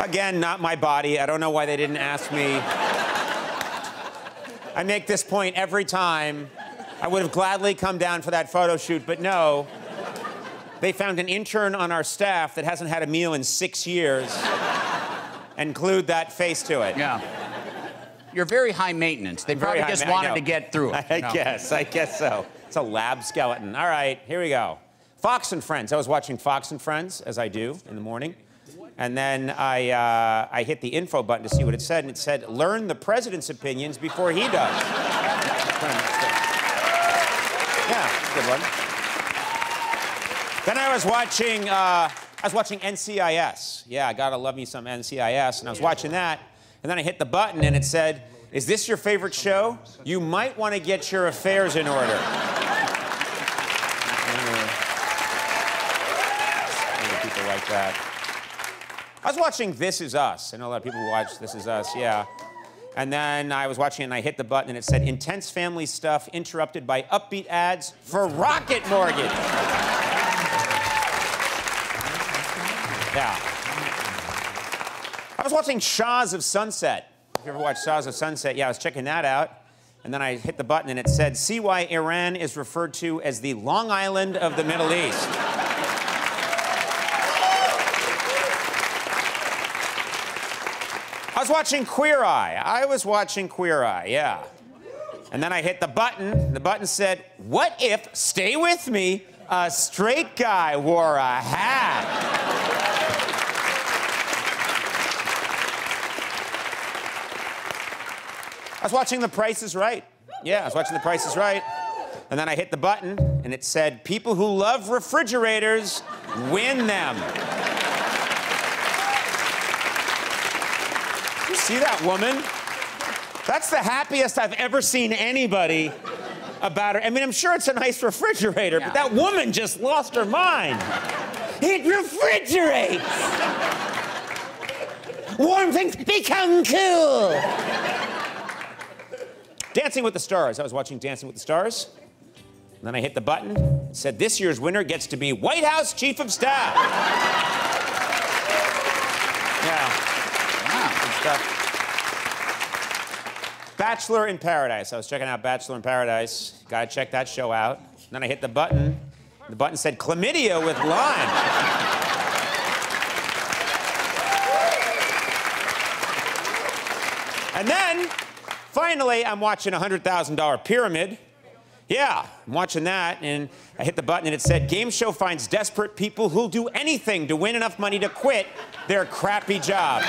again, not my body. I don't know why they didn't ask me. I make this point every time. I would have gladly come down for that photo shoot, but no. They found an intern on our staff that hasn't had a meal in six years and glued that face to it. Yeah. You're very high maintenance. They probably just ma- wanted to get through it. I guess, I guess so. It's a lab skeleton. All right, here we go. Fox and Friends. I was watching Fox and Friends, as I do in the morning. And then I, uh, I hit the info button to see what it said, and it said, learn the president's opinions before he does. yeah, good one. Then I was watching, uh, I was watching NCIS. Yeah, I gotta love me some NCIS. And I was watching that, and then I hit the button, and it said, is this your favorite show? You might want to get your affairs in order. People like that. I was watching This Is Us. I know a lot of people watch This Is Us, yeah. And then I was watching it and I hit the button and it said intense family stuff interrupted by upbeat ads for Rocket Mortgage. Yeah. I was watching Shahs of Sunset. If you ever watched Shahs of Sunset, yeah, I was checking that out. And then I hit the button and it said, see why Iran is referred to as the Long Island of the Middle East. I was watching Queer Eye. I was watching Queer Eye, yeah. And then I hit the button. The button said, What if, stay with me, a straight guy wore a hat? I was watching The Price is Right. Yeah, I was watching The Price is Right. And then I hit the button, and it said, People who love refrigerators win them. See that woman? That's the happiest I've ever seen anybody about her. I mean, I'm sure it's a nice refrigerator, but that woman just lost her mind. It refrigerates! Warm things become cool! Dancing with the Stars. I was watching Dancing with the Stars. And then I hit the button. It said, This year's winner gets to be White House Chief of Staff. yeah. Good stuff. Bachelor in Paradise. I was checking out Bachelor in Paradise. Gotta check that show out. Then I hit the button. The button said chlamydia with Lyme. and then, finally, I'm watching a $100,000 pyramid. Yeah, I'm watching that, and I hit the button, and it said, Game show finds desperate people who'll do anything to win enough money to quit their crappy job.